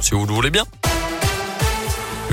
Si vous le voulez bien.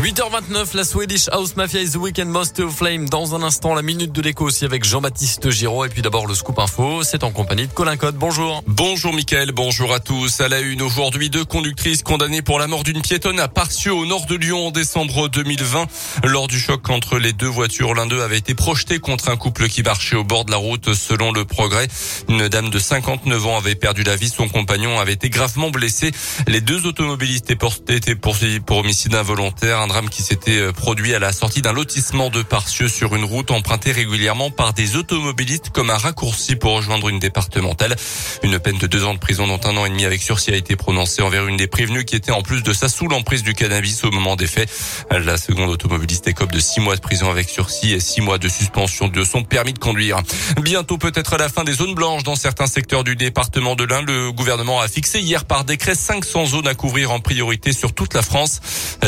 8h29, la Swedish House Mafia is the Weekend Most of Flame. Dans un instant, la minute de l'écho aussi avec Jean-Baptiste Giraud. Et puis d'abord, le scoop info. C'est en compagnie de Colin Code. Bonjour. Bonjour, Mickaël. Bonjour à tous. À la une, aujourd'hui, deux conductrices condamnées pour la mort d'une piétonne à Parcieux, au nord de Lyon, en décembre 2020. Lors du choc entre les deux voitures, l'un d'eux avait été projeté contre un couple qui marchait au bord de la route, selon le progrès. Une dame de 59 ans avait perdu la vie. Son compagnon avait été gravement blessé. Les deux automobilistes étaient poursuivis pour homicide involontaire qui s'était euh, produit à la sortie d'un lotissement de Parcieux sur une route empruntée régulièrement par des automobilistes comme un raccourci pour rejoindre une départementale. Une peine de deux ans de prison dont un an et demi avec sursis a été prononcée envers une des prévenues qui était en plus de ça sous l'emprise du cannabis au moment des faits. La seconde automobiliste écope de six mois de prison avec sursis et six mois de suspension de son permis de conduire. Bientôt peut-être à la fin des zones blanches dans certains secteurs du département de l'Ain. Le gouvernement a fixé hier par décret 500 zones à couvrir en priorité sur toute la France.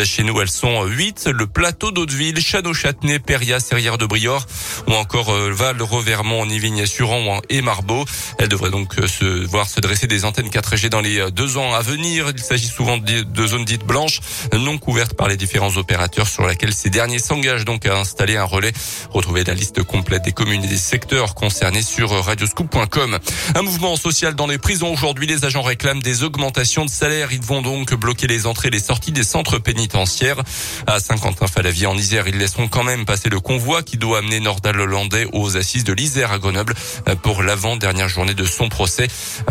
Chez nous, elles sont 8, le plateau d'Hauteville, Château-Châtenay, Péria, Serrière de Briord ou encore euh, Val, Revermont, Nivigny, Suran et Marbeau. Elle devrait donc euh, se voir se dresser des antennes 4G dans les euh, deux ans à venir. Il s'agit souvent de zones dites blanches, non couvertes par les différents opérateurs sur lesquels ces derniers s'engagent donc à installer un relais. Retrouvez la liste complète des communes et des secteurs concernés sur radioscoop.com. Un mouvement social dans les prisons. Aujourd'hui, les agents réclament des augmentations de salaire. Ils vont donc bloquer les entrées et les sorties des centres pénitentiaires. À Saint-Quentin-Falavier en Isère, ils laisseront quand même passer le convoi qui doit amener Nordal Hollandais aux assises de l'Isère à Grenoble pour l'avant-dernière journée de son procès.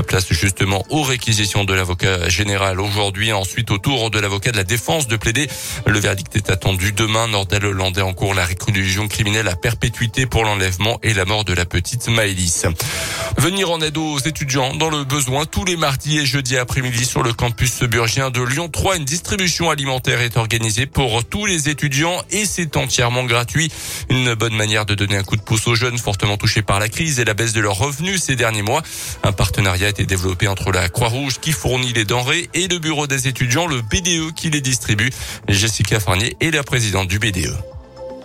Place justement aux réquisitions de l'avocat général aujourd'hui. Ensuite, au tour de l'avocat de la défense de plaider. Le verdict est attendu demain. Nordal Hollandais en cours la réclusion criminelle à perpétuité pour l'enlèvement et la mort de la petite Maëlys. Venir en aide aux étudiants dans le besoin tous les mardis et jeudis après-midi sur le campus burgien de Lyon 3. Une distribution alimentaire est organisée pour tous les étudiants et c'est entièrement gratuit. Une bonne manière de donner un coup de pouce aux jeunes fortement touchés par la crise et la baisse de leurs revenus ces derniers mois. Un partenariat a été développé entre la Croix-Rouge qui fournit les denrées et le bureau des étudiants, le BDE qui les distribue. Jessica Farnier est la présidente du BDE.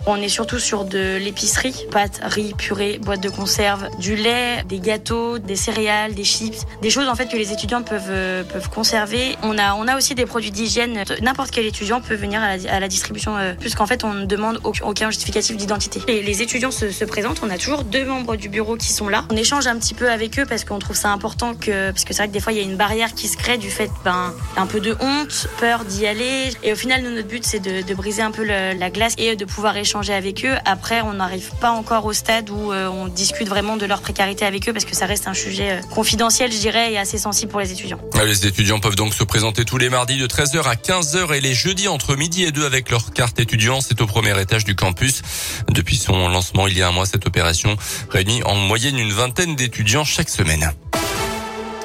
On est surtout sur de l'épicerie, pâtes, riz, purée, boîtes de conserve, du lait, des gâteaux, des céréales, des chips, des choses en fait que les étudiants peuvent euh, peuvent conserver. On a on a aussi des produits d'hygiène. N'importe quel étudiant peut venir à la, à la distribution euh, puisqu'en fait on ne demande aucun justificatif d'identité. Et les étudiants se, se, présentent. On a toujours deux membres du bureau qui sont là. On échange un petit peu avec eux parce qu'on trouve ça important que parce que c'est vrai que des fois il y a une barrière qui se crée du fait ben un peu de honte, peur d'y aller. Et au final notre but c'est de, de, briser un peu la glace et de pouvoir échanger avec eux. Après, on n'arrive pas encore au stade où euh, on discute vraiment de leur précarité avec eux parce que ça reste un sujet euh, confidentiel, je dirais, et assez sensible pour les étudiants. Les étudiants peuvent donc se présenter tous les mardis de 13h à 15h et les jeudis entre midi et 2 avec leur carte étudiant. C'est au premier étage du campus. Depuis son lancement il y a un mois, cette opération réunit en moyenne une vingtaine d'étudiants chaque semaine.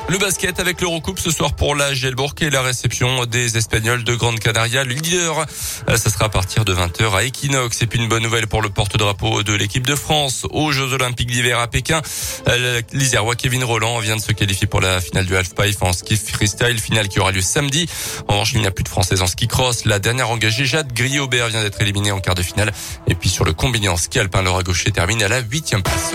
Le basket avec l'Eurocoupe ce soir pour la Gelbourg et la réception des Espagnols de Grande Canaria. Le leader, euh, ça sera à partir de 20h à Equinox. Et puis une bonne nouvelle pour le porte-drapeau de l'équipe de France aux Jeux Olympiques d'hiver à Pékin. Euh, L'Isérois Kevin Roland vient de se qualifier pour la finale du halfpipe en ski freestyle, finale qui aura lieu samedi. En revanche, il n'y a plus de Française en ski cross. La dernière engagée, Jade Griaubert, vient d'être éliminée en quart de finale. Et puis sur le combiné en ski alpin, Laura Gaucher termine à la huitième place.